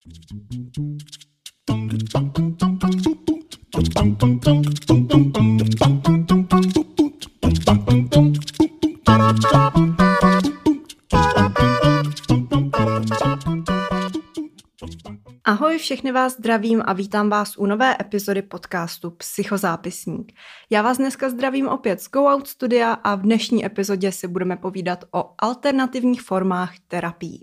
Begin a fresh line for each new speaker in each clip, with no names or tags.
Ahoj, všechny vás zdravím a vítám vás u nové epizody podcastu Psychozápisník. Já vás dneska zdravím opět z Go Out Studia a v dnešní epizodě si budeme povídat o alternativních formách terapii.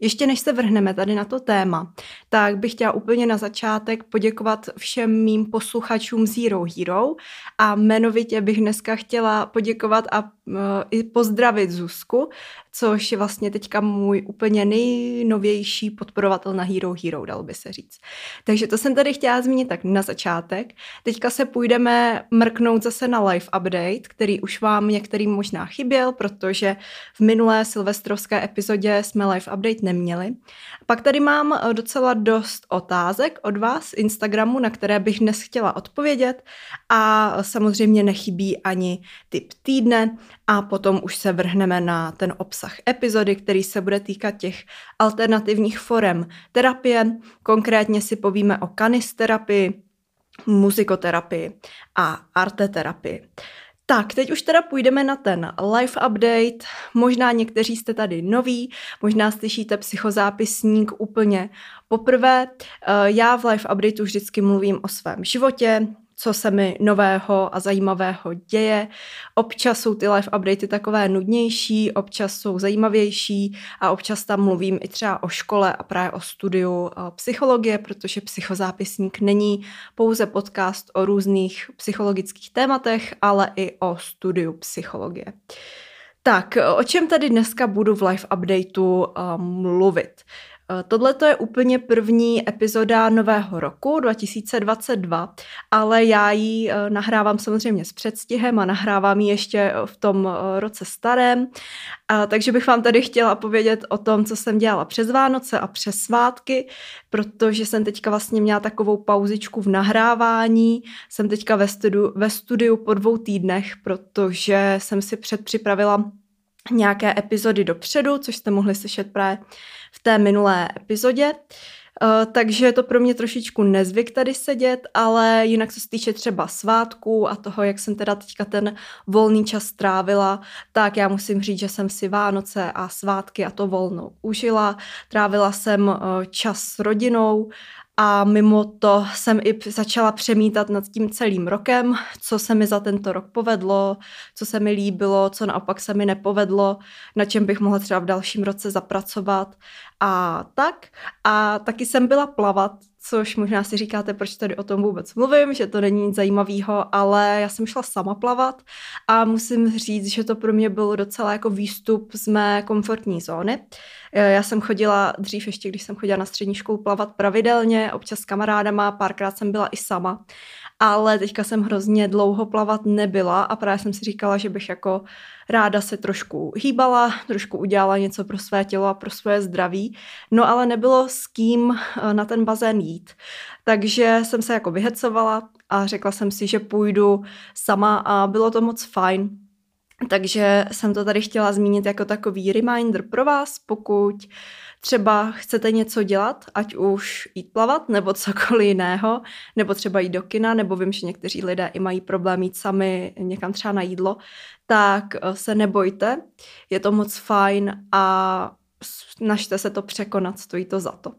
Ještě než se vrhneme tady na to téma, tak bych chtěla úplně na začátek poděkovat všem mým posluchačům Zero Hero a jmenovitě bych dneska chtěla poděkovat a uh, i pozdravit Zuzku, což je vlastně teďka můj úplně nejnovější podporovatel na Hero Hero, dal by se říct. Takže to jsem tady chtěla zmínit tak na začátek. Teďka se půjdeme mrknout zase na live update, který už vám některým možná chyběl, protože v minulé silvestrovské epizodě jsme live update neměli. Pak tady mám eh, docela dost otázek od vás z Instagramu, na které bych dnes chtěla odpovědět a samozřejmě nechybí ani tip týdne a potom už se vrhneme na ten obsah epizody, který se bude týkat těch alternativních forem terapie. Konkrétně si povíme o kanisterapii, muzikoterapii a arteterapii. Tak, teď už teda půjdeme na ten live update. Možná někteří jste tady noví, možná slyšíte psychozápisník úplně poprvé. Eh, já v live updateu vždycky mluvím o svém životě, co se mi nového a zajímavého děje. Občas jsou ty live updaty takové nudnější, občas jsou zajímavější a občas tam mluvím i třeba o škole a právě o studiu eh, psychologie, protože psychozápisník není pouze podcast o různých psychologických tématech, ale i o studiu psychologie. Tak, o čem tady dneska budu v live updateu uh, mluvit? Eh, tohle to je úplně první epizoda nového roku 2022, ale já ji eh, nahrávám samozřejmě s předstihem a nahrávám ji ještě v tom eh, roce starém. Takže bych vám tady chtěla povědět o tom, co jsem dělala přes Vánoce a přes svátky, protože jsem teďka vlastně měla takovou pauzičku v nahrávání. Jsem teďka ve studiu, ve studiu po dvou týdnech, protože jsem si předpřipravila nějaké epizody dopředu, což jste mohli slyšet právě v té minulé epizodě. Uh, takže je to pro mě trošičku nezvyk tady sedět, ale jinak co se týče třeba svátků a toho, jak jsem teda teďka ten volný čas strávila, tak já musím říct, že jsem si Vánoce a svátky a to volno užila. Trávila jsem uh, čas s rodinou a mimo to jsem i začala přemítat nad tím celým rokem, co se mi za tento rok povedlo, co se mi líbilo, co naopak se mi nepovedlo, na čem bych mohla třeba v dalším roce zapracovat a tak. A taky jsem byla plavat, což možná si říkáte, proč tady o tom vůbec mluvím, že to není nic zajímavého, ale já jsem šla sama plavat a musím říct, že to pro mě bylo docela jako výstup z mé komfortní zóny. Já jsem chodila dřív ještě, když jsem chodila na střední školu plavat pravidelně, občas s kamarádama, párkrát jsem byla i sama ale teďka jsem hrozně dlouho plavat nebyla a právě jsem si říkala, že bych jako ráda se trošku hýbala, trošku udělala něco pro své tělo a pro své zdraví, no ale nebylo s kým eh, na ten bazén jít. Takže jsem se jako vyhecovala a řekla jsem si, že půjdu sama a bylo to moc fajn. Takže jsem to tady chtěla zmínit jako takový reminder pro vás, pokud třeba chcete něco dělat, ať už jít plavat nebo cokoliv jiného, nebo třeba jít do kina, nebo vím, že někteří lidé i mají problém jít sami někam třeba na jídlo, tak eh, se nebojte, je to moc fajn a snažte se to překonat, stojí to za to.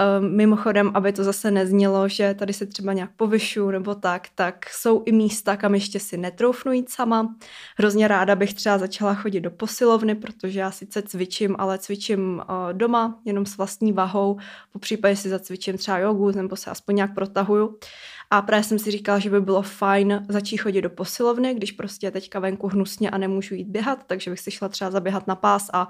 Ehm, mimochodem, aby to zase neznělo, že tady se třeba nějak povyšu nebo tak, tak jsou i místa, kam ještě si netroufnu jít sama. Hrozně ráda bych třeba začala chodit do posilovny, protože já sice cvičím, ale cvičím eh, doma, jenom s vlastní vahou. Po případě si zacvičím třeba jogu nebo se aspoň nějak protahuju. A právě jsem si říkala, že by bylo fajn začít chodit do posilovny, když prostě teďka venku hnusně a nemůžu jít běhat, takže bych si šla třeba zaběhat na pás a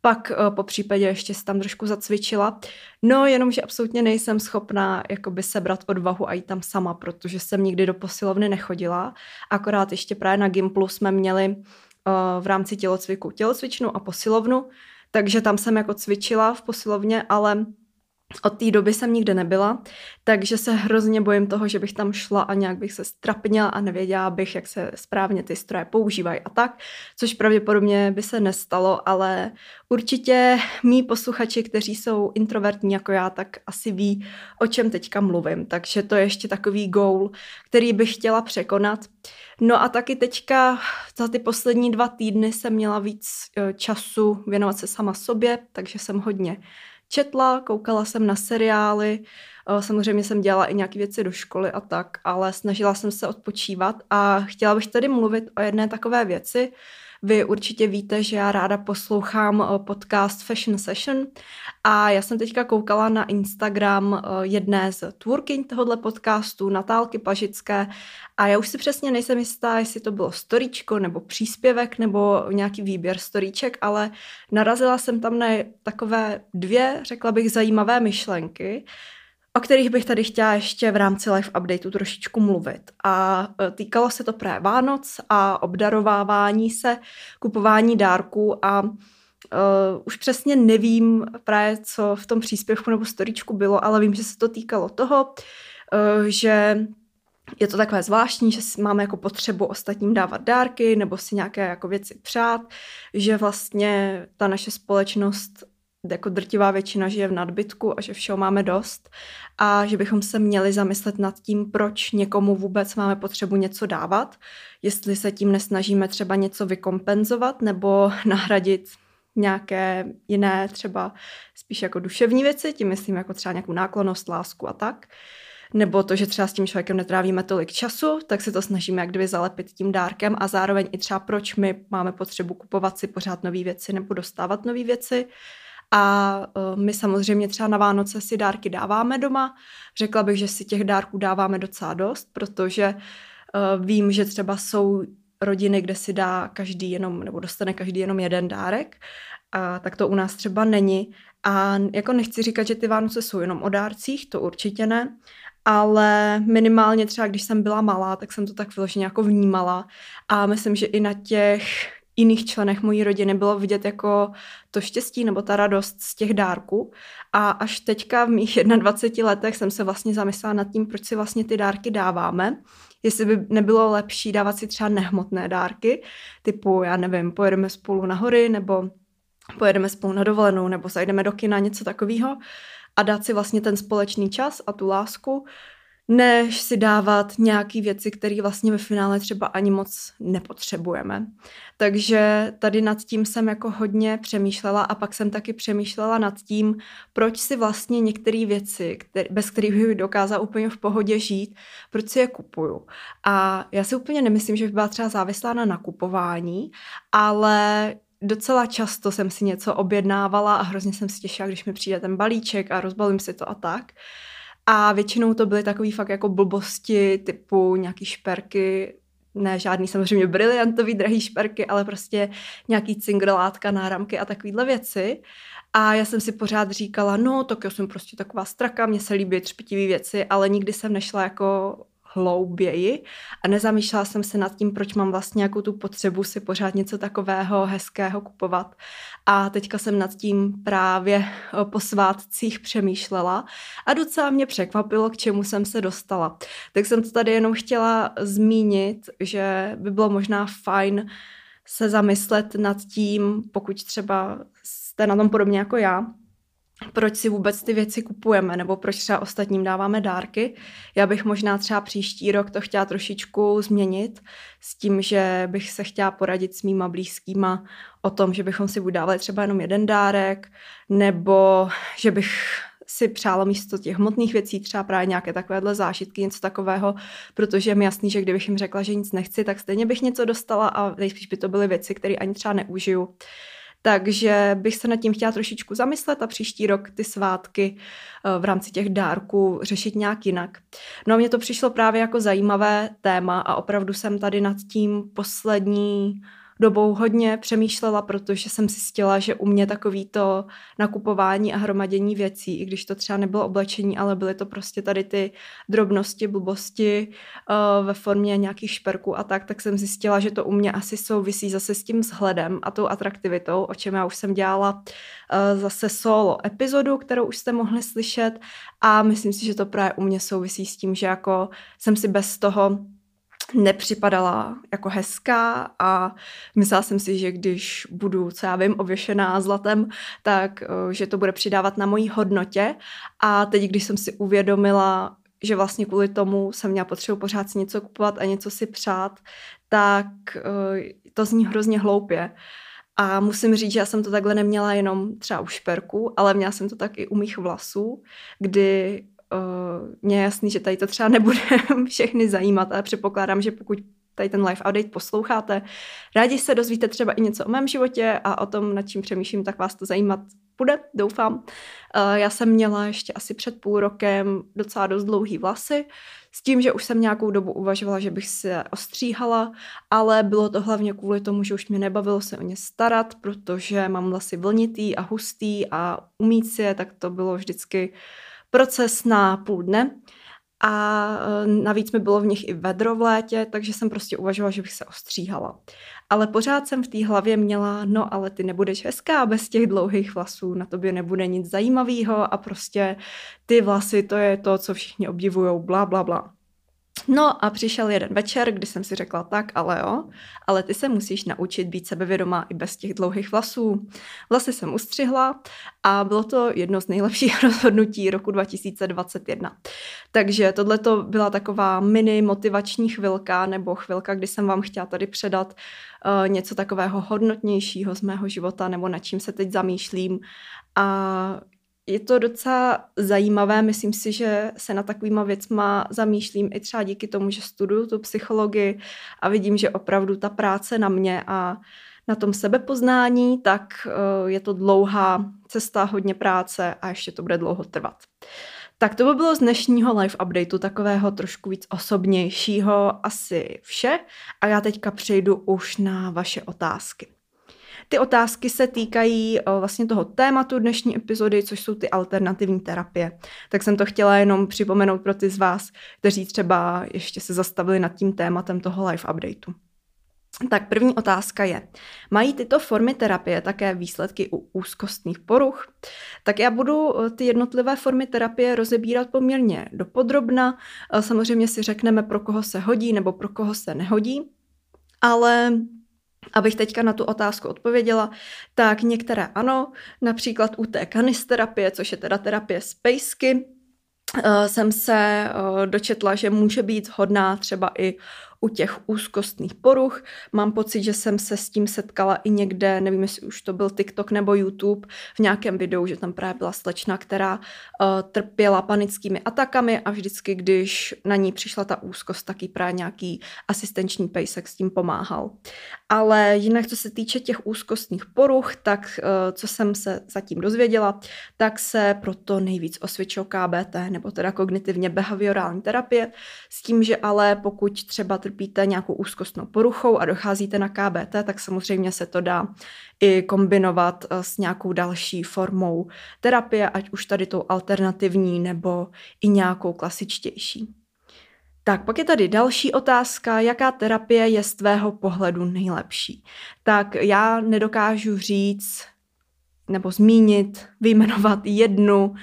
pak uh, po případě ještě si tam trošku zacvičila. No, jenomže absolutně nejsem schopná jakoby sebrat odvahu a jít tam sama, protože jsem nikdy do posilovny nechodila. Akorát ještě právě na Gimplu jsme měli uh, v rámci tělocviku tělocvičnu a posilovnu, takže tam jsem jako cvičila v posilovně, ale od té doby jsem nikde nebyla, takže se hrozně bojím toho, že bych tam šla a nějak bych se strapnila a nevěděla bych, jak se správně ty stroje používají a tak, což pravděpodobně by se nestalo, ale určitě mý posluchači, kteří jsou introvertní jako já, tak asi ví, o čem teďka mluvím, takže to je ještě takový goal, který bych chtěla překonat. No a taky teďka za ty poslední dva týdny jsem měla víc eh, času věnovat se sama sobě, takže jsem hodně četla, koukala jsem na seriály, eh, samozřejmě jsem dělala i nějaké věci do školy a tak, ale snažila jsem se odpočívat a chtěla bych tady mluvit o jedné takové věci, vy určitě víte, že já ráda poslouchám eh, podcast Fashion Session a já jsem teďka koukala na Instagram eh, jedné z tvůrkyň tohohle podcastu, Natálky Pažické a já už si přesně nejsem jistá, jestli to bylo storíčko nebo příspěvek nebo nějaký výběr storíček, ale narazila jsem tam na takové dvě, řekla bych, zajímavé myšlenky, o kterých bych tady chtěla ještě v rámci live updateu trošičku mluvit. A e, týkalo se to právě Vánoc a obdarovávání se, kupování dárků a Uh, už přesně nevím právě, co v tom příspěvku nebo storičku bylo, ale vím, že se to týkalo toho, uh, že je to takové zvláštní, že máme jako potřebu ostatním dávat dárky nebo si nějaké jako věci přát, že vlastně ta naše společnost jako drtivá většina žije v nadbytku a že všeho máme dost a že bychom se měli zamyslet nad tím, proč někomu vůbec máme potřebu něco dávat, jestli se tím nesnažíme třeba něco vykompenzovat nebo nahradit nějaké jiné třeba spíš jako duševní věci, tím myslím jako třeba nějakou náklonost, lásku a tak. Nebo to, že třeba s tím člověkem netrávíme tolik času, tak se to snažíme jak kdyby zalepit tím dárkem a zároveň i třeba proč my máme potřebu kupovat si pořád nové věci nebo dostávat nové věci a uh, my samozřejmě třeba na Vánoce si dárky dáváme doma. Řekla bych, že si těch dárků dáváme docela dost, protože uh, vím, že třeba jsou rodiny, kde si dá každý jenom, nebo dostane každý jenom jeden dárek, a tak to u nás třeba není. A jako nechci říkat, že ty Vánoce jsou jenom o dárcích, to určitě ne, ale minimálně třeba, když jsem byla malá, tak jsem to tak vyloženě jako vnímala a myslím, že i na těch jiných členech mojí rodiny bylo vidět jako to štěstí nebo ta radost z těch dárků. A až teďka v mých 21 letech jsem se vlastně zamyslela nad tím, proč si vlastně ty dárky dáváme. Jestli by nebylo lepší dávat si třeba nehmotné dárky, typu, já nevím, pojedeme spolu na hory, nebo pojedeme spolu na dovolenou, nebo zajdeme do kina, něco takového a dát si vlastně ten společný čas a tu lásku, než si dávat nějaké věci, které vlastně ve finále třeba ani moc nepotřebujeme. Takže tady nad tím jsem jako hodně přemýšlela a pak jsem taky přemýšlela nad tím, proč si vlastně některé věci, který, bez kterých bych dokázala úplně v pohodě žít, proč si je kupuju. A já si úplně nemyslím, že bych byla třeba závislá na nakupování, ale docela často jsem si něco objednávala a hrozně jsem si těšila, když mi přijde ten balíček a rozbalím si to a tak. A většinou to byly takové fakt jako blbosti typu nějaký šperky, ne žádný samozřejmě briliantový drahý šperky, ale prostě nějaký cingrlátka, náramky a takovéhle věci. A já jsem si pořád říkala, no, tak já jsem prostě taková straka, mně se líbí třpitivé věci, ale nikdy jsem nešla jako hlouběji a nezamýšlela jsem se nad tím, proč mám vlastně nějakou tu potřebu si pořád něco takového hezkého kupovat. A teďka jsem nad tím právě po svátcích přemýšlela a docela mě překvapilo, k čemu jsem se dostala. Tak jsem to tady jenom chtěla zmínit, že by bylo možná fajn se zamyslet nad tím, pokud třeba jste na tom podobně jako já, proč si vůbec ty věci kupujeme, nebo proč třeba ostatním dáváme dárky. Já bych možná třeba příští rok to chtěla trošičku změnit s tím, že bych se chtěla poradit s mýma blízkýma o tom, že bychom si buď dávali třeba jenom jeden dárek, nebo že bych si přála místo těch hmotných věcí třeba právě nějaké takovéhle zážitky, něco takového, protože je mi jasný, že kdybych jim řekla, že nic nechci, tak stejně bych něco dostala a nejspíš by to byly věci, které ani třeba neužiju. Takže bych se nad tím chtěla trošičku zamyslet a příští rok ty svátky eh, v rámci těch dárků řešit nějak jinak. No a mně to přišlo právě jako zajímavé téma a opravdu jsem tady nad tím poslední dobou hodně přemýšlela, protože jsem zjistila, že u mě takový to nakupování a hromadění věcí, i když to třeba nebylo oblečení, ale byly to prostě tady ty drobnosti, blbosti uh, ve formě nějakých šperků a tak, tak jsem zjistila, že to u mě asi souvisí zase s tím vzhledem a tou atraktivitou, o čem já už jsem dělala uh, zase solo epizodu, kterou už jste mohli slyšet. A myslím si, že to právě u mě souvisí s tím, že jako jsem si bez toho nepřipadala jako hezká a myslela jsem si, že když budu, co já vím, ověšená zlatem, tak eh, že to bude přidávat na mojí hodnotě a teď, když jsem si uvědomila, že vlastně kvůli tomu jsem měla potřebu pořád si něco kupovat a něco si přát, tak eh, to zní hrozně hloupě. A musím říct, že já jsem to takhle neměla jenom třeba u šperku, ale měla jsem to tak i u mých vlasů, kdy uh, mě je jasný, že tady to třeba nebude všechny zajímat, ale předpokládám, že pokud tady ten live update posloucháte, rádi se dozvíte třeba i něco o mém životě a o tom, nad čím přemýšlím, tak vás to zajímat bude, doufám. Uh, já jsem měla ještě asi před půl rokem docela dost dlouhý vlasy, s tím, že už jsem nějakou dobu uvažovala, že bych se ostříhala, ale bylo to hlavně kvůli tomu, že už mě nebavilo se o ně starat, protože mám vlasy vlnitý a hustý a umít si je, tak to bylo vždycky proces na půl dne. A e, navíc mi bylo v nich i vedro v létě, takže jsem prostě uvažovala, že bych se ostříhala. Ale pořád jsem v té hlavě měla, no ale ty nebudeš hezká bez těch dlouhých vlasů, na tobě nebude nic zajímavého a prostě ty vlasy, to je to, co všichni obdivují, bla, bla, bla. No a přišel jeden večer, kdy jsem si řekla tak, ale jo, ale ty se musíš naučit být sebevědomá i bez těch dlouhých vlasů. Vlasy jsem ustřihla a bylo to jedno z nejlepších rozhodnutí roku 2021. Takže tohle to byla taková mini motivační chvilka nebo chvilka, kdy jsem vám chtěla tady předat uh, něco takového hodnotnějšího z mého života nebo nad čím se teď zamýšlím a je to docela zajímavé, myslím si, že se na takovýma věcma zamýšlím i třeba díky tomu, že studuju tu psychologii a vidím, že opravdu ta práce na mě a na tom sebepoznání, tak eh, je to dlouhá cesta, hodně práce a ještě to bude dlouho trvat. Tak to by bylo z dnešního live updateu, takového trošku víc osobnějšího, asi vše. A já teďka přejdu už na vaše otázky. Ty otázky se týkají o, vlastně toho tématu dnešní epizody, což jsou ty alternativní terapie. Tak jsem to chtěla jenom připomenout pro ty z vás, kteří třeba ještě se zastavili nad tím tématem toho live updateu. Tak první otázka je, mají tyto formy terapie také výsledky u úzkostných poruch? Tak já budu ty jednotlivé formy terapie rozebírat poměrně dopodrobna. Samozřejmě si řekneme, pro koho se hodí nebo pro koho se nehodí, ale Abych teďka na tu otázku odpověděla, tak některé ano, například u té kanisterapie, což je teda terapie z pejsky, eh, jsem se eh, dočetla, že může být hodná třeba i u těch úzkostných poruch. Mám pocit, že jsem se s tím setkala i někde, nevím, jestli už to byl TikTok nebo YouTube, v nějakém videu, že tam právě byla slečna, která uh, trpěla panickými atakami a vždycky, když na ní přišla ta úzkost, tak jí právě nějaký asistenční pejsek s tím pomáhal. Ale jinak, co se týče těch úzkostných poruch, tak uh, co jsem se zatím dozvěděla, tak se proto nejvíc osvědčilo KBT, nebo teda kognitivně behaviorální terapie, s tím, že ale pokud třeba trpíte nějakou úzkostnou poruchou a docházíte na KBT, tak samozřejmě se to dá i kombinovat eh, s nějakou další formou terapie, ať už tady tou alternativní nebo i nějakou klasičtější. Tak, pak je tady další otázka, jaká terapie je z tvého pohledu nejlepší. Tak já nedokážu říct nebo zmínit, vyjmenovat jednu uh,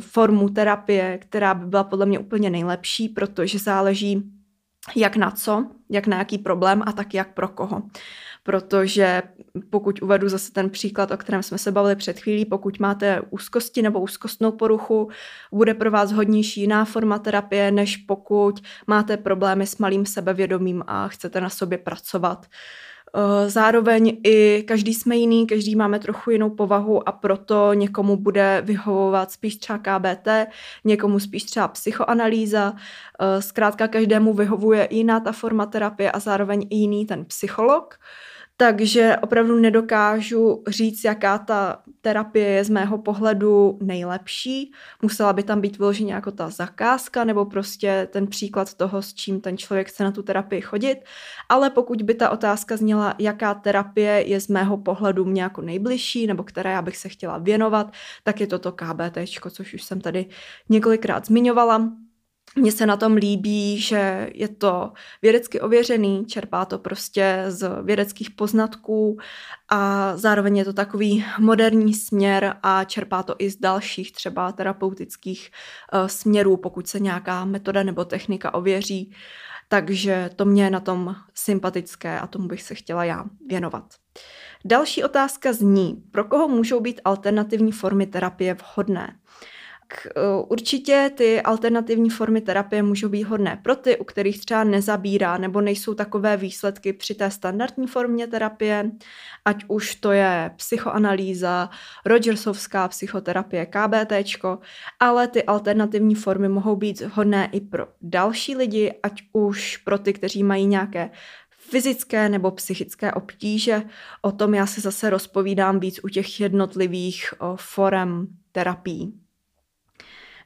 formu terapie, která by byla podle mě úplně nejlepší, protože záleží jak na co, jak na jaký problém a tak jak pro koho. Protože pokud uvedu zase ten příklad, o kterém jsme se bavili před chvílí, pokud máte úzkosti nebo úzkostnou poruchu, bude pro vás hodnější jiná forma terapie, než pokud máte problémy s malým sebevědomím a chcete na sobě pracovat. Eh, zároveň i každý jsme jiný, každý máme trochu jinou povahu a proto někomu bude vyhovovat spíš třeba KBT, někomu spíš třeba psychoanalýza. Eh, zkrátka každému vyhovuje jiná ta forma terapie a zároveň i jiný ten psycholog. Takže opravdu nedokážu říct, jaká ta terapie je z mého pohledu nejlepší. Musela by tam být vyloženě jako ta zakázka nebo prostě ten příklad toho, s čím ten člověk chce na tu terapii chodit. Ale pokud by ta otázka zněla, jaká terapie je z mého pohledu mě jako nejbližší nebo které já bych se chtěla věnovat, tak je to to KBT, což už jsem tady několikrát zmiňovala. Mně se na tom líbí, že je to vědecky ověřený, čerpá to prostě z vědeckých poznatků a zároveň je to takový moderní směr a čerpá to i z dalších třeba terapeutických uh, směrů, pokud se nějaká metoda nebo technika ověří. Takže to mě je na tom sympatické a tomu bych se chtěla já věnovat. Další otázka zní, pro koho můžou být alternativní formy terapie vhodné? eh, určitě ty alternativní formy terapie můžou být hodné pro ty, u kterých třeba nezabírá nebo nejsou takové výsledky při té standardní formě terapie, ať už to je psychoanalýza, Rogersovská psychoterapie, KBT, ale ty alternativní formy mohou být hodné i pro další lidi, ať už pro ty, kteří mají nějaké fyzické nebo psychické obtíže. O tom já si zase rozpovídám víc u těch jednotlivých forem terapií.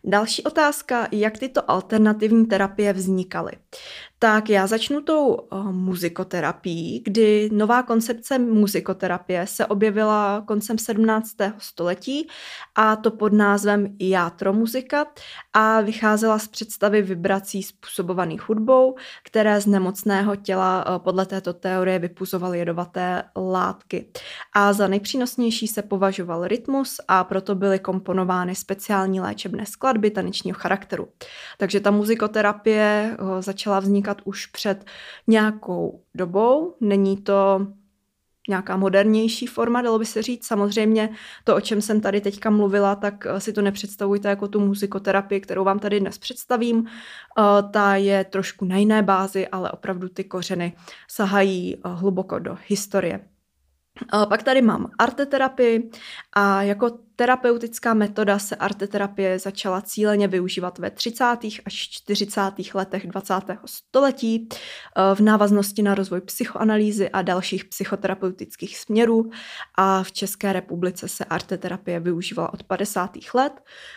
Další otázka, jak tyto alternativní terapie vznikaly. Tak já začnu tou uh, muzikoterapií, kdy nová koncepce muzikoterapie se objevila koncem 17. století a to pod názvem játromuzika a vycházela z představy vibrací způsobovaných hudbou, které z nemocného těla uh, podle této teorie vypuzovaly jedovaté látky. A za nejpřínosnější se považoval rytmus a proto byly komponovány speciální léčebné skladby tanečního charakteru. Takže ta muzikoterapie uh, začala vznikat vznikat už před nějakou dobou. Není to nějaká modernější forma, dalo by se říct. Samozřejmě to, o čem jsem tady teďka mluvila, tak eh, si to nepředstavujte jako tu muzikoterapii, kterou vám tady dnes představím. Eh, ta je trošku na jiné bázi, ale opravdu ty kořeny sahají eh, hluboko do historie. Pak tady mám arteterapii a jako terapeutická metoda se arteterapie začala cíleně využívat ve 30. až 40. letech 20. století v návaznosti na rozvoj psychoanalýzy a dalších psychoterapeutických směrů a v České republice se arteterapie využívala od 50. let,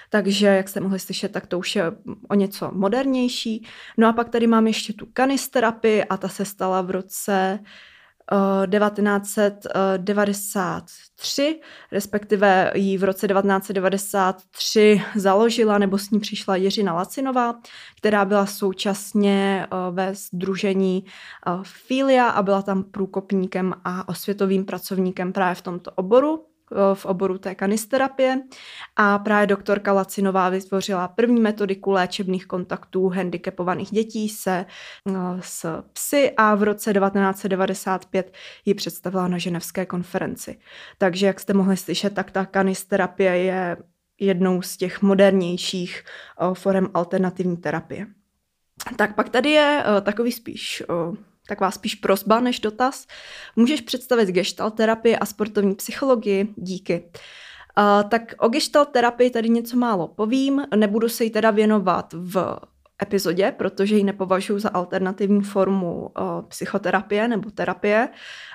takže jak jste mohli slyšet, tak to už je o něco modernější. No a pak tady mám ještě tu kanisterapii a ta se stala v roce 1993, respektive ji v roce 1993 založila nebo s ní přišla Jiřina Lacinová, která byla současně ve združení Filia a byla tam průkopníkem a osvětovým pracovníkem právě v tomto oboru v oboru té kanisterapie a právě doktorka Lacinová vytvořila první metodiku léčebných kontaktů handicapovaných dětí se s psy a v roce 1995 ji představila na ženevské konferenci. Takže jak jste mohli slyšet, tak ta kanisterapie je jednou z těch modernějších forem alternativní terapie. Tak pak tady je takový spíš taková spíš prosba než dotaz. Můžeš představit gestalt terapii a sportovní psychologii? Díky. Uh, tak o gestalt terapii tady něco málo povím, nebudu se jí teda věnovat v epizodě, protože ji nepovažuji za alternativní formu uh, psychoterapie nebo terapie.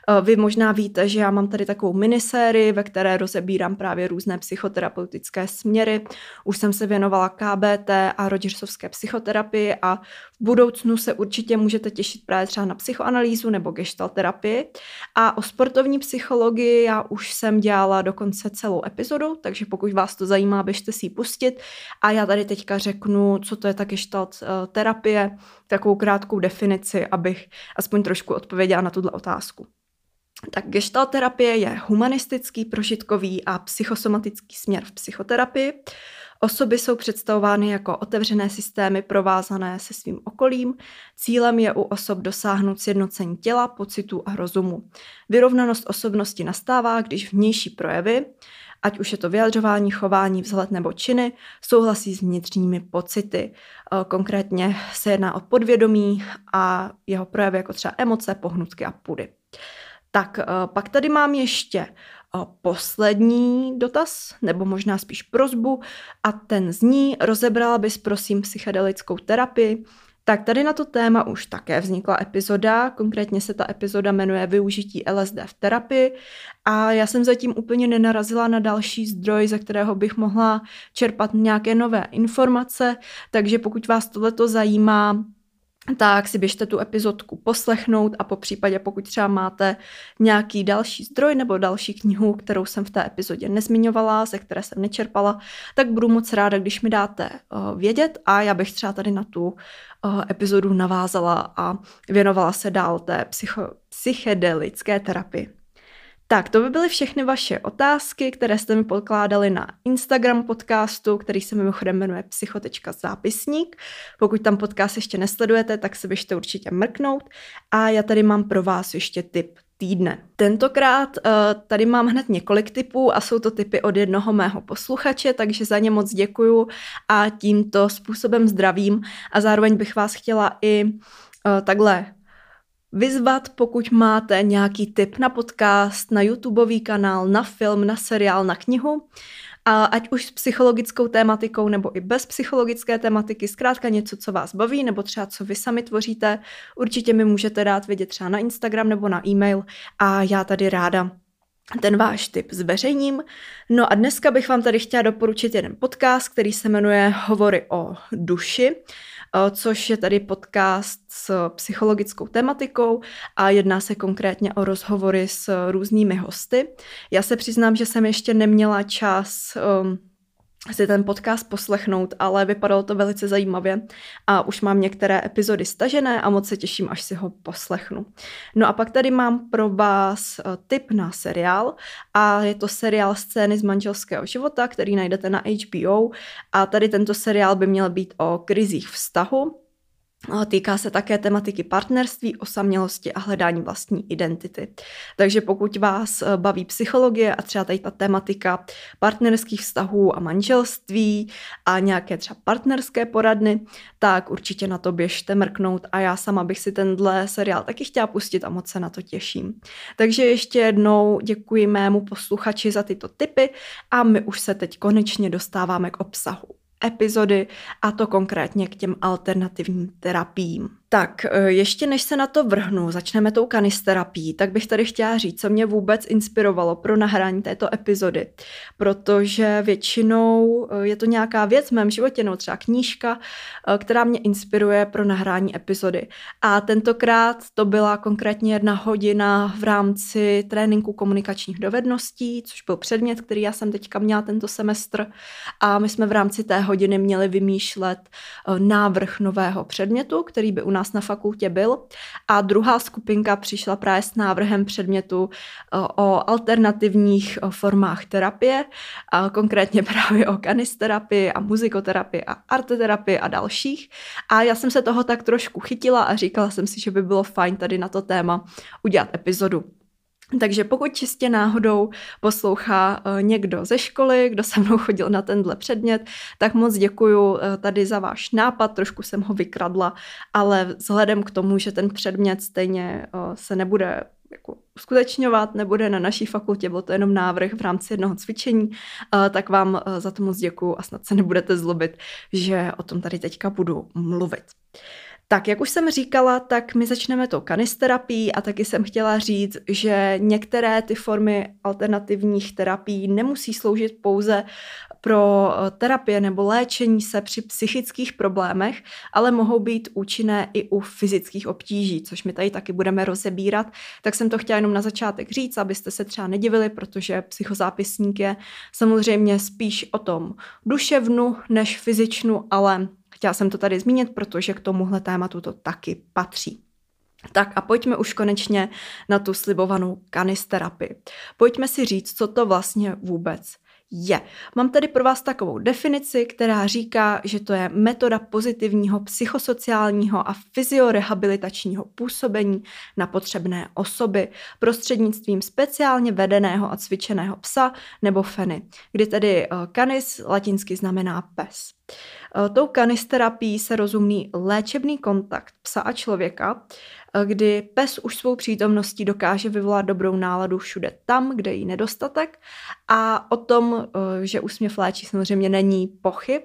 Uh, vy možná víte, že já mám tady takovou minisérii, ve které rozebírám právě různé psychoterapeutické směry. Už jsem se věnovala KBT a Rogersovské psychoterapii a v budoucnu se určitě můžete těšit právě třeba na psychoanalýzu nebo gestalt terapii. A o sportovní psychologii já už jsem dělala dokonce celou epizodu, takže pokud vás to zajímá, běžte si ji pustit. A já tady teďka řeknu, co to je ta gestalt uh, terapie, takovou krátkou definici, abych aspoň trošku odpověděla na tuto otázku. Tak gestalt terapie je humanistický, prožitkový a psychosomatický směr v psychoterapii. Osoby jsou představovány jako otevřené systémy provázané se svým okolím. Cílem je u osob dosáhnout sjednocení těla, pocitů a rozumu. Vyrovnanost osobnosti nastává, když vnější projevy, ať už je to vyjadřování, chování, vzhled nebo činy, souhlasí s vnitřními pocity. Eh, konkrétně se jedná o podvědomí a jeho projevy jako třeba emoce, pohnutky a pudy. Tak eh, pak tady mám ještě eh, poslední dotaz, nebo možná spíš prozbu, a ten zní, rozebrala bys prosím psychedelickou terapii, Tak tady na to téma už také vznikla epizoda, konkrétně se ta epizoda jmenuje Využití LSD v terapii. A já jsem zatím úplně nenarazila na další zdroj, ze kterého bych mohla čerpat nějaké nové informace, takže pokud vás tohleto zajímá, tak si běžte tu epizodku poslechnout a po případě, pokud třeba máte nějaký další zdroj nebo další knihu, kterou jsem v té epizodě nezmiňovala, ze které jsem nečerpala, tak budu moc ráda, když mi dáte uh, vědět a já bych třeba tady na tu uh, epizodu navázala a věnovala se dál té psycho- psychedelické terapii. Tak, to by byly všechny vaše otázky, které jste mi podkládali na Instagram podcastu, který se mimochodem jmenuje psychotečka zápisník. Pokud tam podcast ještě nesledujete, tak se běžte určitě mrknout. A já tady mám pro vás ještě tip týdne. Tentokrát uh, tady mám hned několik typů a jsou to typy od jednoho mého posluchače, takže za ně moc děkuju a tímto způsobem zdravím a zároveň bych vás chtěla i uh, takhle vyzvat, pokud máte nějaký tip na podcast, na YouTubeový kanál, na film, na seriál, na knihu, a ať už s psychologickou tématikou nebo i bez psychologické tématiky, zkrátka něco, co vás baví, nebo třeba co vy sami tvoříte, určitě mi můžete dát vědět třeba na Instagram nebo na e-mail a já tady ráda ten váš tip zveřejním. No a dneska bych vám tady chtěla doporučit jeden podcast, který se jmenuje Hovory o duši. Eh, což je tady podcast s psychologickou tematikou a jedná se konkrétně o rozhovory s různými hosty. Já se přiznám, že jsem ještě neměla čas um, si ten podcast poslechnout, ale vypadalo to velice zajímavě a už mám některé epizody stažené a moc se těším, až si ho poslechnu. No a pak tady mám pro vás eh, tip na seriál a je to seriál Scény z manželského života, který najdete na HBO a tady tento seriál by měl být o krizích vztahu, Týká se také tematiky partnerství, osamělosti a hledání vlastní identity. Takže pokud vás eh, baví psychologie a třeba tady ta tematika partnerských vztahů a manželství a nějaké třeba partnerské poradny, tak určitě na to běžte mrknout a já sama bych si tenhle seriál taky chtěla pustit a moc se na to těším. Takže ještě jednou děkuji mému posluchači za tyto tipy a my už se teď konečně dostáváme k obsahu epizody a to konkrétně k těm alternativním terapiím. Tak, e, ještě než se na to vrhnu, začneme tou kanisterapií, tak bych tady chtěla říct, co mě vůbec inspirovalo pro nahrání této epizody. Protože většinou e, je to nějaká věc v mém životě, nebo třeba knížka, e, která mě inspiruje pro nahrání epizody. A tentokrát to byla konkrétně jedna hodina v rámci tréninku komunikačních dovedností, což byl předmět, který já jsem teďka měla tento semestr. A my jsme v rámci té hodiny měli vymýšlet návrh nového předmětu, který by u nás na fakultě byl. A druhá skupinka přišla právě s návrhem předmětu eh, o alternativních eh, formách terapie, a konkrétně právě o kanisterapii a muzikoterapii a arteterapii a dalších. A já jsem se toho tak trošku chytila a říkala jsem si, že by bylo fajn tady na to téma udělat epizodu. Takže pokud čistě náhodou poslouchá eh, někdo ze školy, kdo se mnou chodil na tenhle předmět, tak moc děkuju eh, tady za váš nápad, trošku jsem ho vykradla, ale vzhledem k tomu, že ten předmět stejně eh, se nebude jako uskutečňovat, nebude na naší fakultě, byl to jenom návrh v rámci jednoho cvičení, tak vám za to moc děkuju a snad se nebudete zlobit, že o tom tady teďka budu mluvit. Tak, jak už jsem říkala, tak my začneme tou kanisterapií a taky jsem chtěla říct, že některé ty formy alternativních terapií nemusí sloužit pouze pro eh, terapie nebo léčení se při psychických problémech, ale mohou být účinné i u fyzických obtíží, což my tady taky budeme rozebírat. Tak jsem to chtěla jenom na začátek říct, abyste se třeba nedivili, protože psychozápisník je samozřejmě spíš o tom duševnu než fyzičnu, ale Chtěla jsem to tady zmínit, protože k tomuhle tématu to taky patří. Tak a pojďme už konečně na tu slibovanou kanisterapii. Pojďme si říct, co to vlastně vůbec je. Mám tady pro vás takovou definici, která říká, že to je metoda pozitivního psychosociálního a fyziorehabilitačního působení na potřebné osoby prostřednictvím speciálně vedeného a cvičeného psa nebo feny, kdy tedy canis eh, latinsky znamená pes. Eh, tou kanisterapií se rozumí léčebný kontakt psa a člověka, kdy pes už svou přítomností dokáže vyvolat dobrou náladu všude tam, kde jí nedostatek. A o tom, eh, že úsměv léčí samozřejmě není pochyb,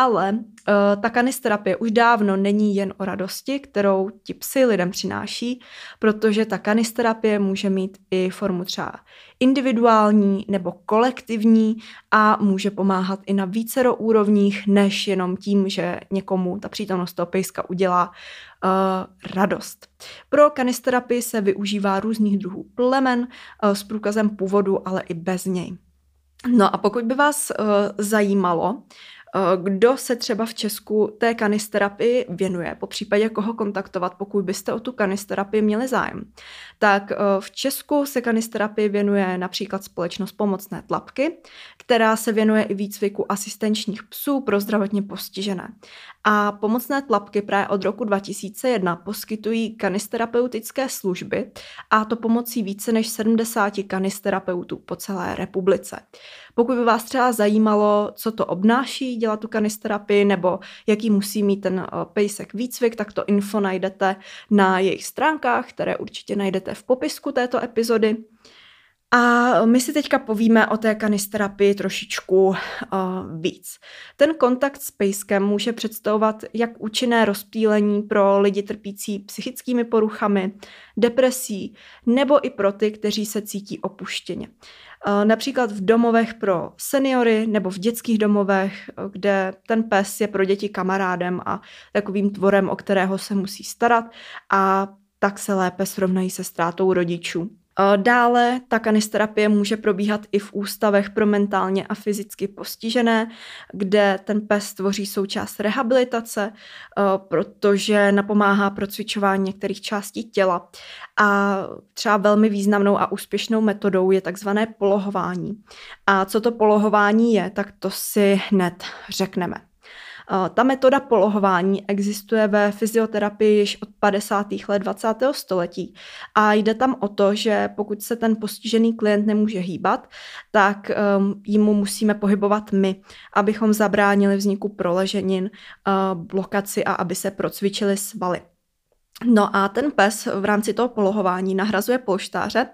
Ale uh, ta kanisterapie už dávno není jen o radosti, kterou ti psy lidem přináší, protože ta kanisterapie může mít i formu třeba individuální nebo kolektivní a může pomáhat i na vícero úrovních, než jenom tím, že někomu ta přítomnost toho pejska udělá uh, radost. Pro kanisterapii se využívá různých druhů plemen uh, s průkazem původu, ale i bez něj. No a pokud by vás uh, zajímalo, kdo se třeba v Česku té kanisterapii věnuje, po případě koho kontaktovat, pokud byste o tu kanisterapii měli zájem. Tak eh, v Česku se kanisterapii věnuje například společnost Pomocné tlapky, která se věnuje i výcviku asistenčních psů pro zdravotně postižené. A pomocné tlapky právě od roku 2001 poskytují kanisterapeutické služby a to pomocí více než 70 kanisterapeutů po celé republice. Pokud by vás třeba zajímalo, co to obnáší dělat tu kanisterapii nebo jaký musí mít ten eh, pejsek výcvik, tak to info najdete na jejich stránkách, které určitě najdete v popisku této epizody. A my si teďka povíme o té kanisterapii trošičku uh, víc. Ten kontakt s pejskem může představovat jak účinné rozptýlení pro lidi trpící psychickými poruchami, depresí, nebo i pro ty, kteří se cítí opuštěně. Uh, například v domovech pro seniory nebo v dětských domovech, kde ten pes je pro děti kamarádem a takovým tvorem, o kterého se musí starat a tak se lépe srovnají se ztrátou rodičů. Dále ta kanisterapie může probíhat i v ústavech pro mentálně a fyzicky postižené, kde ten pes tvoří součást rehabilitace, protože napomáhá pro cvičování některých částí těla. A třeba velmi významnou a úspěšnou metodou je takzvané polohování. A co to polohování je, tak to si hned řekneme. Eh, ta metoda polohování existuje ve fyzioterapii již od 50. let 20. století a jde tam o to, že pokud se ten postižený klient nemůže hýbat, tak um, mu musíme pohybovat my, abychom zabránili vzniku proleženin, uh, blokaci a aby se procvičily svaly. No a ten pes v rámci toho polohování nahrazuje polštáře,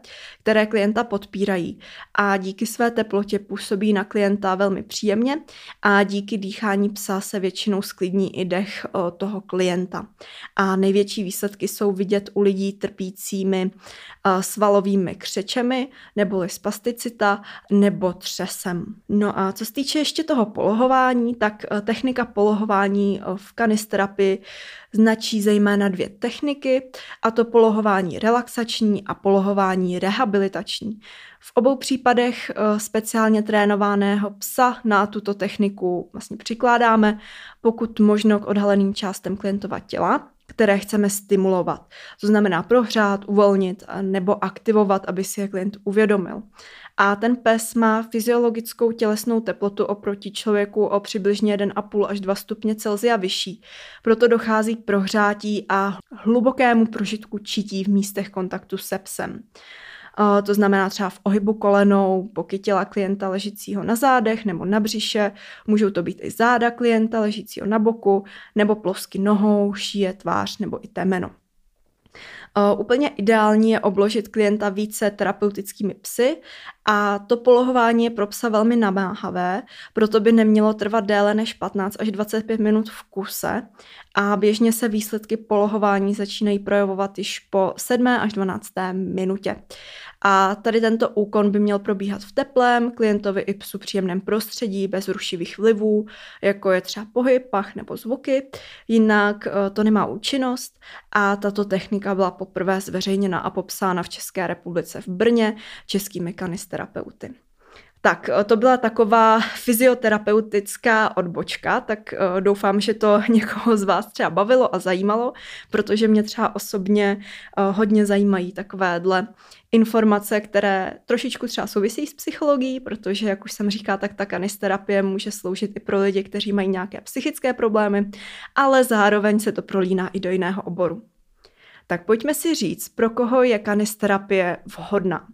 které klienta podpírají a díky své teplotě působí na klienta velmi příjemně a díky dýchání psa se většinou sklidní i dech toho klienta. A největší výsledky jsou vidět u lidí trpícími svalovými křečemi, neboli spasticita, nebo třesem. No a co se týče ještě toho polohování, tak technika polohování v kanisterapii značí zejména dvě techniky, a to polohování relaxační a polohování rehabilitační. V obou případech eh, speciálně trénovaného psa na tuto techniku vlastně přikládáme, pokud možno k odhaleným částem klientova těla, které chceme stimulovat. To znamená prohřát, uvolnit nebo aktivovat, aby si je klient uvědomil. A ten pes má fyziologickou tělesnou teplotu oproti člověku o přibližně 1,5 až 2 stupně Celsia vyšší. Proto dochází k prohřátí a hlubokému prožitku čítí v místech kontaktu se psem. To znamená třeba v ohybu kolenou, boky těla klienta ležícího na zádech nebo na břiše, můžou to být i záda klienta ležícího na boku, nebo plosky nohou, šíje, tvář nebo i temeno. Uh, úplně ideální je obložit klienta více terapeutickými psy a to polohování je pro psa velmi namáhavé, proto by nemělo trvat déle než 15 až 25 minut v kuse a běžně se výsledky polohování začínají projevovat již po 7. až 12. minutě. A tady tento úkon by měl probíhat v teplém, klientovi i psu příjemném prostředí, bez rušivých vlivů, jako je třeba pohyb, pach nebo zvuky. Jinak eh, to nemá účinnost a tato technika byla poprvé zveřejněna a popsána v České republice v Brně českými kanisterapeuty. Tak eh, to byla taková fyzioterapeutická odbočka, tak eh, doufám, že to někoho z vás třeba bavilo a zajímalo, protože mě třeba osobně eh, hodně zajímají takovéhle informace, které trošičku třeba souvisí s psychologií, protože, jak už jsem říká, tak ta kanisterapie může sloužit i pro lidi, kteří mají nějaké psychické problémy, ale zároveň se to prolíná i do jiného oboru. Tak pojďme si říct, pro koho je kanisterapie vhodná.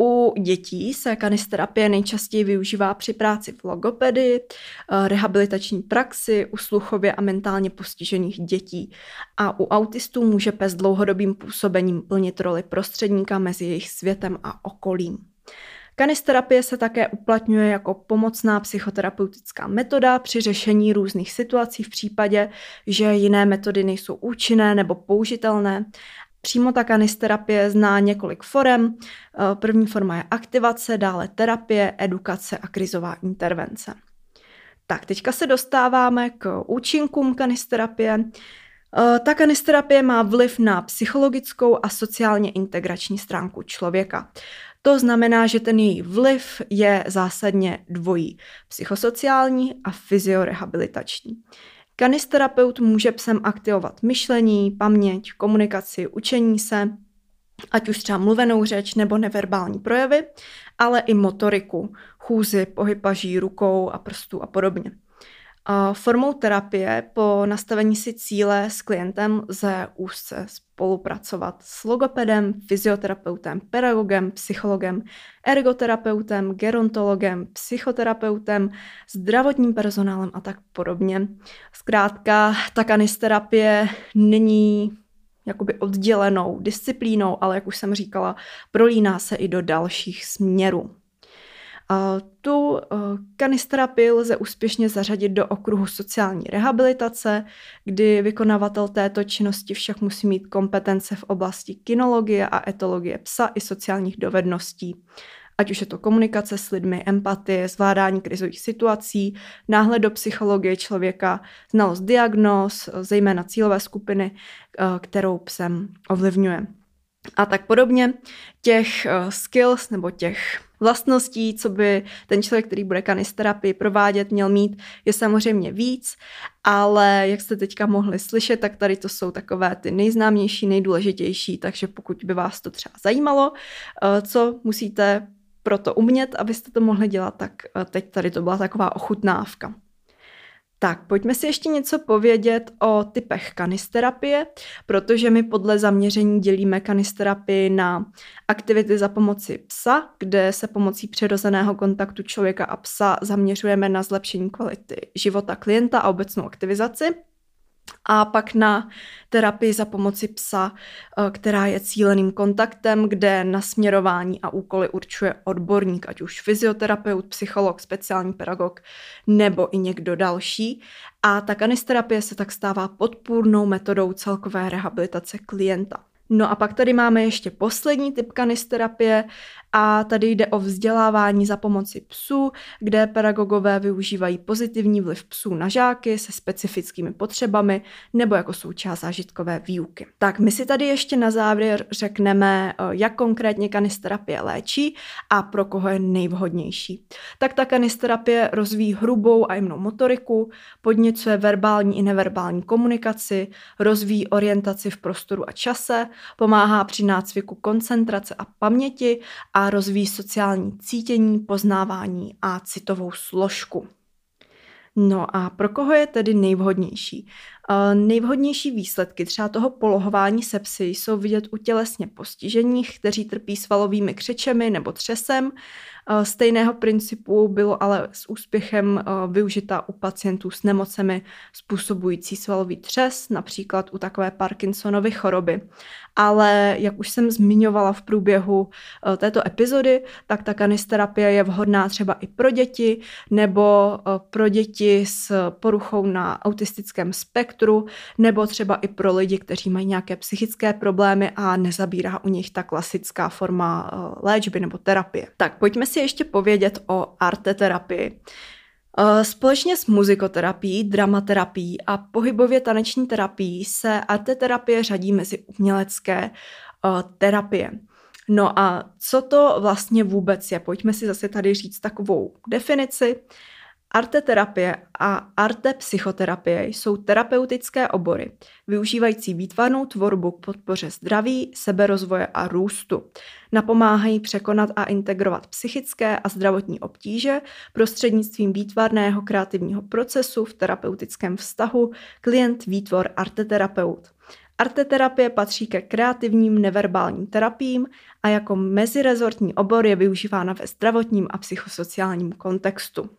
U dětí se kanisterapie nejčastěji využívá při práci v logopedii, eh, rehabilitační praxi, u sluchově a mentálně postižených dětí. A u autistů může pes dlouhodobým působením plnit roli prostředníka mezi jejich světem a okolím. Kanisterapie se také uplatňuje jako pomocná psychoterapeutická metoda při řešení různých situací v případě, že jiné metody nejsou účinné nebo použitelné. Přímo ta kanisterapie zná několik forem. Eh, první forma je aktivace, dále terapie, edukace a krizová intervence. Tak, teďka se dostáváme k účinkům kanisterapie. Eh, ta kanisterapie má vliv na psychologickou a sociálně integrační stránku člověka. To znamená, že ten její vliv je zásadně dvojí, psychosociální a fyziorehabilitační. Kanisterapeut může psem aktivovat myšlení, paměť, komunikaci, učení se, ať už třeba mluvenou řeč nebo neverbální projevy, ale i motoriku, chůzy, pohyb paží, rukou a prstů a podobně. Formou terapie po nastavení si cíle s klientem lze úzce spolupracovat s logopedem, fyzioterapeutem, pedagogem, psychologem, ergoterapeutem, gerontologem, psychoterapeutem, zdravotním personálem a tak podobně. Zkrátka, ta kanisterapie není jakoby oddělenou disciplínou, ale jak už jsem říkala, prolíná se i do dalších směrů. Tu eh, kanisterapii lze úspěšně zařadit do okruhu sociální rehabilitace, kdy vykonavatel této činnosti však musí mít kompetence v oblasti kinologie a etologie psa i sociálních dovedností. Ať už je to komunikace s lidmi, empatie, zvládání krizových situací, náhled do psychologie člověka, znalost diagnóz, zejména cílové skupiny, eh, kterou psem ovlivňuje. A tak podobně těch eh, skills nebo těch vlastností, co by ten člověk, který bude kanisterapii provádět, měl mít, je samozřejmě víc, ale jak jste teďka mohli slyšet, tak tady to jsou takové ty nejznámější, nejdůležitější, takže pokud by vás to třeba zajímalo, eh, co musíte pro to umět, abyste to mohli dělat, tak eh, teď tady to byla taková ochutnávka. Tak, pojďme si ještě něco povědět o typech kanisterapie, protože my podle zaměření dělíme kanisterapii na aktivity za pomoci psa, kde se pomocí přirozeného kontaktu člověka a psa zaměřujeme na zlepšení kvality života klienta a obecnou aktivizaci a pak na terapii za pomoci psa, eh, která je cíleným kontaktem, kde nasměrování a úkoly určuje odborník, ať už fyzioterapeut, psycholog, speciální pedagog nebo i někdo další. A ta kanisterapie se tak stává podpůrnou metodou celkové rehabilitace klienta. No a pak tady máme ještě poslední typ kanisterapie a tady jde o vzdělávání za pomoci psů, kde pedagogové využívají pozitivní vliv psů na žáky se specifickými potřebami nebo jako součást zážitkové výuky. Tak my si tady ještě na závěr řekneme, eh, jak konkrétně kanisterapie léčí a pro koho je nejvhodnější. Tak ta kanisterapie rozvíjí hrubou a jemnou motoriku, podněcuje verbální i neverbální komunikaci, rozvíjí orientaci v prostoru a čase, pomáhá při nácviku koncentrace a paměti a rozvíjí sociální cítění, poznávání a citovou složku. No a pro koho je tedy nejvhodnější? Nejvhodnější výsledky třeba toho polohování sepsy jsou vidět u tělesně postižených, kteří trpí svalovými křečemi nebo třesem, stejného principu bylo ale s úspěchem využita u pacientů s nemocemi způsobující svalový třes, například u takové Parkinsonovy choroby. Ale jak už jsem zmiňovala v průběhu této epizody, tak ta kanisterapie je vhodná třeba i pro děti nebo pro děti s poruchou na autistickém spektru nebo třeba i pro lidi, kteří mají nějaké psychické problémy a nezabírá u nich ta klasická forma léčby nebo terapie. Tak pojďme si ještě povědět o arteterapii. Eh, společně s muzikoterapií, dramaterapií a pohybově taneční terapií se arteterapie řadí mezi umělecké eh, terapie. No a co to vlastně vůbec je? Pojďme si zase tady říct takovou definici. Arteterapie a artepsychoterapie jsou terapeutické obory, využívající výtvarnou tvorbu k podpoře zdraví, seberozvoje a růstu. Napomáhají překonat a integrovat psychické a zdravotní obtíže prostřednictvím výtvarného kreativního procesu v terapeutickém vztahu klient-výtvor arteterapeut. Arteterapie patří ke kreativním neverbálním terapiím a jako mezirezortní obor je využívána ve zdravotním a psychosociálním kontextu.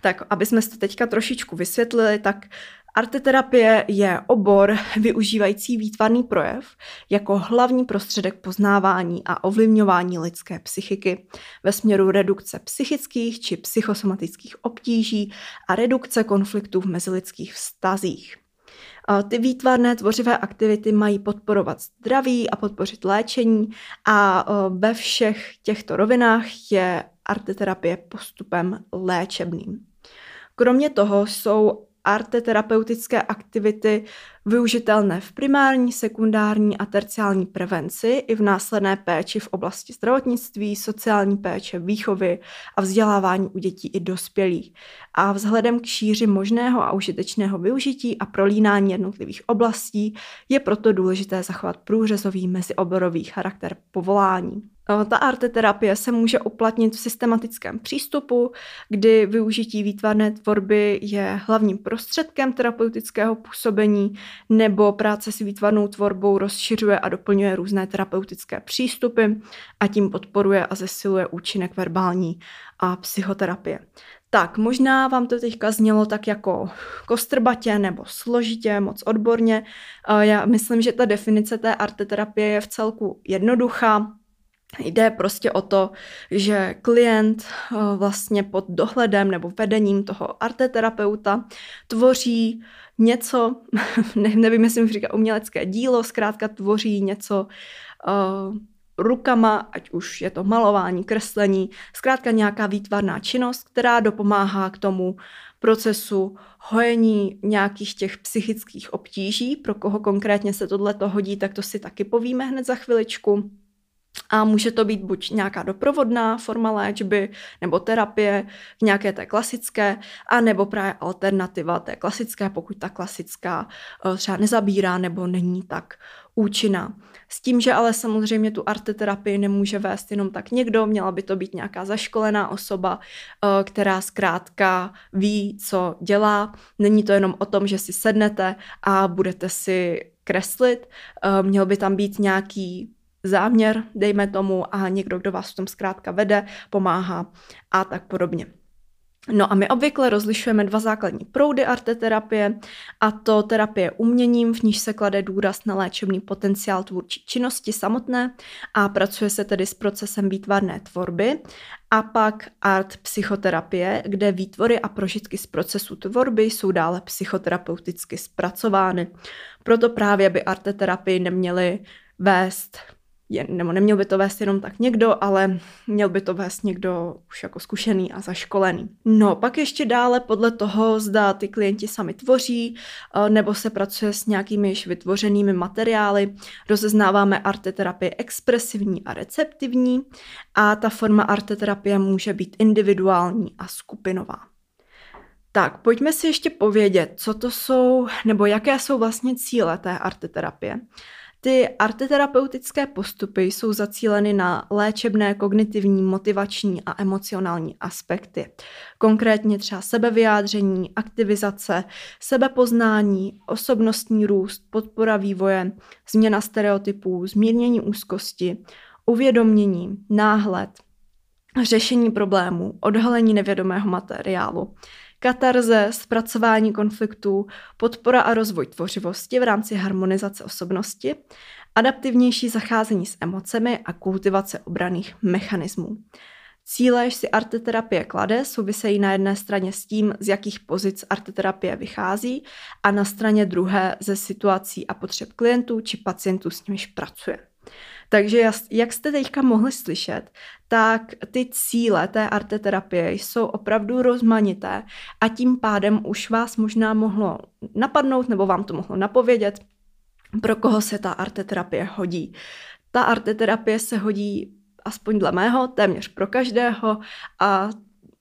Tak, aby jsme to teďka trošičku vysvětlili, tak Arteterapie je obor využívající výtvarný projev jako hlavní prostředek poznávání a ovlivňování lidské psychiky ve směru redukce psychických či psychosomatických obtíží a redukce konfliktů v mezilidských vztazích. Ty výtvarné tvořivé aktivity mají podporovat zdraví a podpořit léčení a ve všech těchto rovinách je arteterapie postupem léčebným. Kromě toho jsou arteterapeutické aktivity využitelné v primární, sekundární a terciální prevenci i v následné péči v oblasti zdravotnictví, sociální péče, výchovy a vzdělávání u dětí i dospělých. A vzhledem k šíři možného a užitečného využití a prolínání jednotlivých oblastí je proto důležité zachovat průřezový mezioborový charakter povolání. Ta arteterapie se může uplatnit v systematickém přístupu, kdy využití výtvarné tvorby je hlavním prostředkem terapeutického působení, nebo práce s výtvarnou tvorbou rozšiřuje a doplňuje různé terapeutické přístupy a tím podporuje a zesiluje účinek verbální a psychoterapie. Tak, možná vám to teďka znělo tak jako kostrbatě nebo složitě, moc odborně. Já myslím, že ta definice té arteterapie je v celku jednoduchá. Jde prostě o to, že klient vlastně pod dohledem nebo vedením toho arteterapeuta tvoří něco, ne, nevím, jestli mi říká umělecké dílo, zkrátka tvoří něco uh, rukama, ať už je to malování, kreslení, zkrátka nějaká výtvarná činnost, která dopomáhá k tomu procesu hojení nějakých těch psychických obtíží. Pro koho konkrétně se tohle hodí, tak to si taky povíme hned za chviličku. A může to být buď nějaká doprovodná forma léčby nebo terapie v nějaké té klasické, a nebo právě alternativa té klasické, pokud ta klasická eh, třeba nezabírá nebo není tak účinná. S tím, že ale samozřejmě tu arteterapii nemůže vést jenom tak někdo, měla by to být nějaká zaškolená osoba, eh, která zkrátka ví, co dělá. Není to jenom o tom, že si sednete a budete si kreslit. Eh, měl by tam být nějaký záměr, dejme tomu, a někdo, kdo vás v tom zkrátka vede, pomáhá a tak podobně. No a my obvykle rozlišujeme dva základní proudy arteterapie, a to terapie uměním, v níž se klade důraz na léčebný potenciál tvůrčí činnosti samotné a pracuje se tedy s procesem výtvarné tvorby, a pak art psychoterapie, kde výtvory a prožitky z procesu tvorby jsou dále psychoterapeuticky zpracovány. Proto právě by arteterapii neměly vést je, nebo neměl by to vést jenom tak někdo, ale měl by to vést někdo už jako zkušený a zaškolený. No, pak ještě dále podle toho, zda ty klienti sami tvoří, eh, nebo se pracuje s nějakými již vytvořenými materiály, rozeznáváme arteterapie expresivní a receptivní a ta forma arteterapie může být individuální a skupinová. Tak, pojďme si ještě povědět, co to jsou, nebo jaké jsou vlastně cíle té arteterapie. Ty arteterapeutické postupy jsou zacíleny na léčebné kognitivní, motivační a emocionální aspekty. Konkrétně třeba sebevyjádření, aktivizace, sebepoznání, osobnostní růst, podpora vývoje, změna stereotypů, zmírnění úzkosti, uvědomění, náhled, řešení problémů, odhalení nevědomého materiálu, katarze, zpracování konfliktů, podpora a rozvoj tvořivosti v rámci harmonizace osobnosti, adaptivnější zacházení s emocemi a kultivace obraných mechanismů. Cíle, jež si arteterapie klade, souvisejí na jedné straně s tím, z jakých pozic arteterapie vychází a na straně druhé ze situací a potřeb klientů či pacientů, s nimiž pracuje. Takže jak jste teďka mohli slyšet, tak ty cíle té arteterapie jsou opravdu rozmanité a tím pádem už vás možná mohlo napadnout nebo vám to mohlo napovědět, pro koho se ta arteterapie hodí. Ta arteterapie se hodí aspoň dle mého téměř pro každého a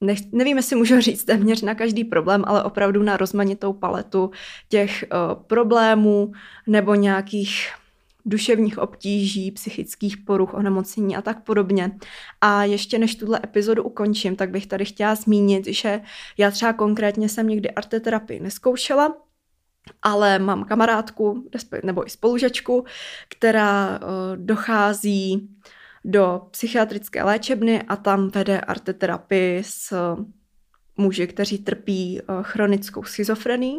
ne, nevím, jestli můžu říct téměř na každý problém, ale opravdu na rozmanitou paletu těch uh, problémů nebo nějakých duševních obtíží, psychických poruch, onemocnění a tak podobně. A ještě než tuhle epizodu ukončím, tak bych tady chtěla zmínit, že já třeba konkrétně jsem nikdy arteterapii neskoušela, ale mám kamarádku nebo i spolužečku, která dochází do psychiatrické léčebny a tam vede arteterapii s muži, kteří trpí uh, chronickou schizofrenii.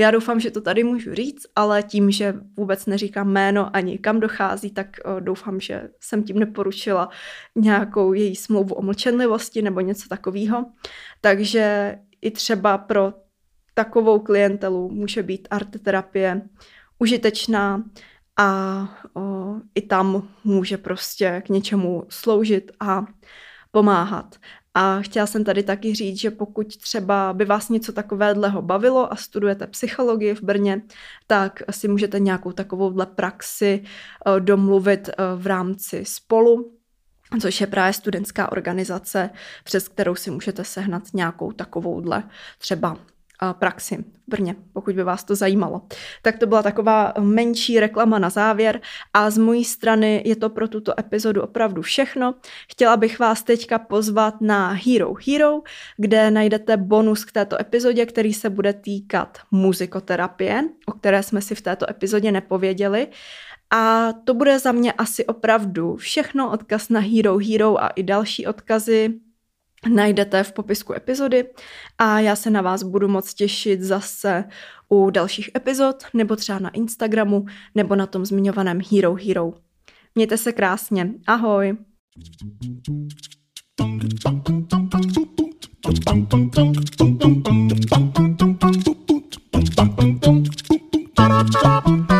Já doufám, že to tady můžu říct, ale tím, že vůbec neříkám jméno ani kam dochází, tak uh, doufám, že jsem tím neporušila nějakou její smlouvu o mlčenlivosti nebo něco takového. Takže i třeba pro takovou klientelu může být arteterapie užitečná a o, i tam může prostě k něčemu sloužit a pomáhat. A chtěla jsem tady taky říct, že pokud třeba by vás něco takového bavilo a studujete psychologii v Brně, tak si můžete nějakou takovouhle praxi domluvit v rámci spolu, což je právě studentská organizace, přes kterou si můžete sehnat nějakou takovouhle třeba praxi v Brně, pokud by vás to zajímalo. Tak to byla taková menší reklama na závěr a z mojí strany je to pro tuto epizodu opravdu všechno. Chtěla bych vás teďka pozvat na Hero Hero, kde najdete bonus k této epizodě, který se bude týkat muzikoterapie, o které jsme si v této epizodě nepověděli. A to bude za mě asi opravdu všechno, odkaz na Hero Hero a i další odkazy najdete v popisku epizody a já se na vás budu moc těšit zase u dalších epizod nebo třeba na Instagramu nebo na tom zmiňovaném Hero Hero. Mějte se krásně. Ahoj! Ba-da-ba-ba